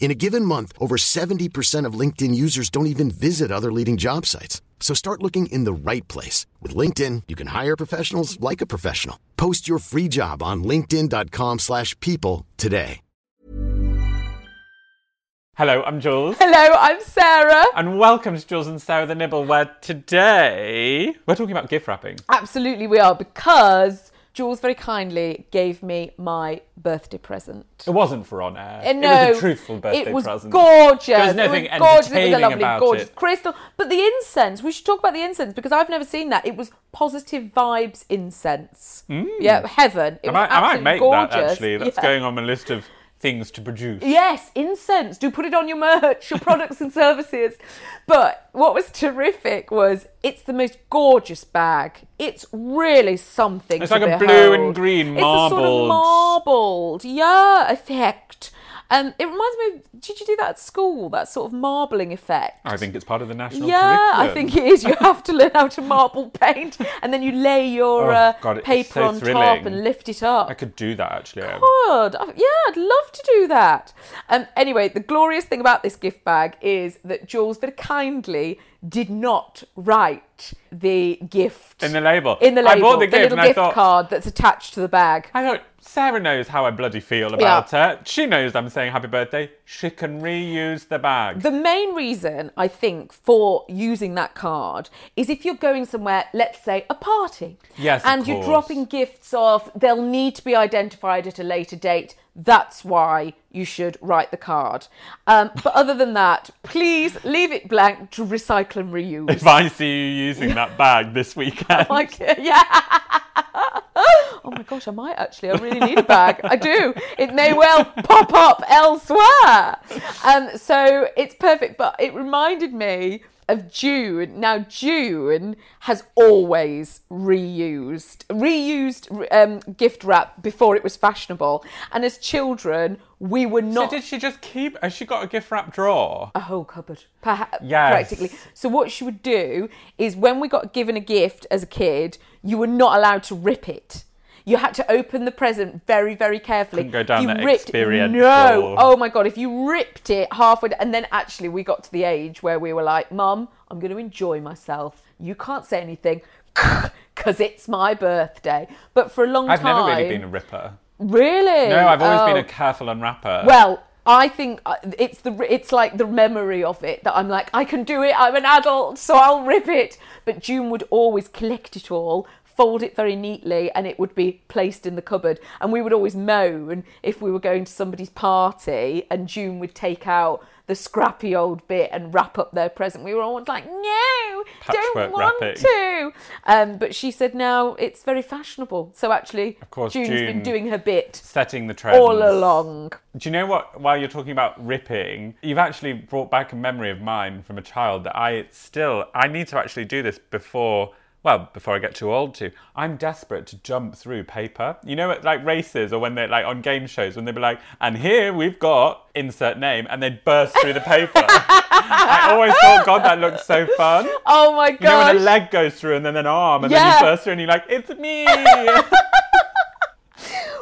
In a given month, over 70% of LinkedIn users don't even visit other leading job sites. So start looking in the right place. With LinkedIn, you can hire professionals like a professional. Post your free job on linkedin.com slash people today. Hello, I'm Jules. Hello, I'm Sarah. And welcome to Jules and Sarah the Nibble, where today we're talking about gift wrapping. Absolutely, we are because Jules very kindly gave me my birthday present. It wasn't for on air. Uh, no, it was a truthful birthday it was present. gorgeous. There's It nothing was gorgeous. It was a lovely, gorgeous it. crystal. But the incense, we should talk about the incense because I've never seen that. It was positive vibes incense. Yeah, heaven. It I might, I might make gorgeous. that actually. That's Yeah. going on my list of things to produce. Yes, incense. Do put it on your merch, your products and services. But what was terrific was it's the most gorgeous bag. It's really something. It's like a blue and green It's a sort of marbled- marbled, yeah, effect. Um, it reminds me of. Did you do that at school? That sort of marbling effect. I think it's part of the national Yeah, I think it is. You have to learn how to marble paint, and then you lay your Oh, uh, God, it's paper so on top thrilling. and lift it up. I could do that actually. Good. I- Yeah, I'd love to do that. Um, anyway, the glorious thing about this gift bag is that Jules very kindly did not write the gift In the label. In the label, I bought the gift little and I gift thought- card that's attached to the bag. I thought Sarah knows how I bloody feel about her. She knows I'm saying happy birthday. She can reuse the bag. The main reason I think for using that card is if you're going somewhere, let's say a party, Yes, and you're dropping gifts off, they'll need to be identified at a later date. That's why you should write the card. Um, but other than that, please leave it blank to recycle and reuse. if I see you using that bag this weekend, like, yeah. oh my gosh, I might actually. I really need a bag. I do. It may well pop up elsewhere. Um, so it's perfect. But it reminded me of June. Now, June has always reused, reused um, gift wrap before it was fashionable. And as children, we were not. so did she just keep? Has she got a gift wrap drawer? a whole cupboard, perhaps Yes. practically. So what she would do is when we got given a gift as a kid, you were not allowed to rip it. You had to open the present very, very carefully. Couldn't go down you that ripped, No, oh my god! If you ripped it halfway, and then actually we got to the age where we were like, "Mum, I'm going to enjoy myself. You can't say anything because it's my birthday." But for a long time I've never really been a ripper. really. No, I've always been Oh. a careful unwrapper. Well, I think uh, it's the it's like the memory of it that I'm like I can do it. I'm an adult, so I'll rip it. But June would always collect it all, fold it very neatly, and it would be placed in the cupboard. And we would always moan if we were going to somebody's party, and June would take out the scrappy old bit and wrap up their present. We were always like, no, don't want wrapping. to. Um, but she said now it's very fashionable. So actually, Of course, June's been doing her bit setting the trends all along. Do you know what? While you're talking about ripping, you've actually brought back a memory of mine from a child that I still I need to actually do this before. Well, before I get too old to, I'm desperate to jump through paper. You know, at like races or when they're like on game shows, when they'd be like, and here we've got insert name, and they'd burst through the paper. I always thought, God, that looks so fun. Oh my God. You know when a leg goes through and then an arm, and Yeah. then you burst through and you're like, it's me.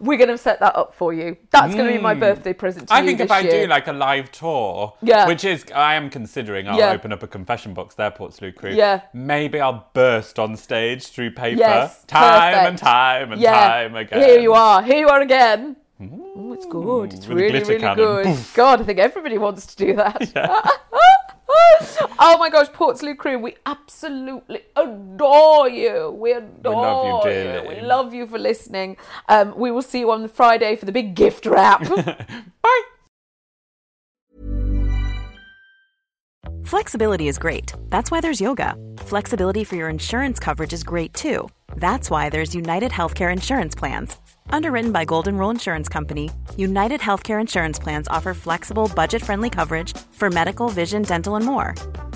We're going to set that up for you. That's going to be my hmm. birthday present to. I you think if this I year. do like a live tour, Yeah. which is I am considering, I'll Yeah. open up a confession box there, Portsloo Crew. Yeah. Maybe I'll burst on stage through paper, Yes, time and time and yeah. time again. Here you are. Here you are again. Oh, it's good. It's with a really, glitter really cannon. good. Poof. God, I think everybody wants to do that. oh my gosh, Portslade Crew, we absolutely adore you. We adore love you you. dearly. We love you for listening. Um, we will see you on Friday for the big gift wrap. Bye. Flexibility is great. That's why there's yoga. Flexibility for your insurance coverage is great too. That's why there's United Healthcare Insurance Plans. Underwritten by Golden Rule Insurance Company, United Healthcare Insurance Plans offer flexible, budget friendly coverage for medical, vision, dental, and more.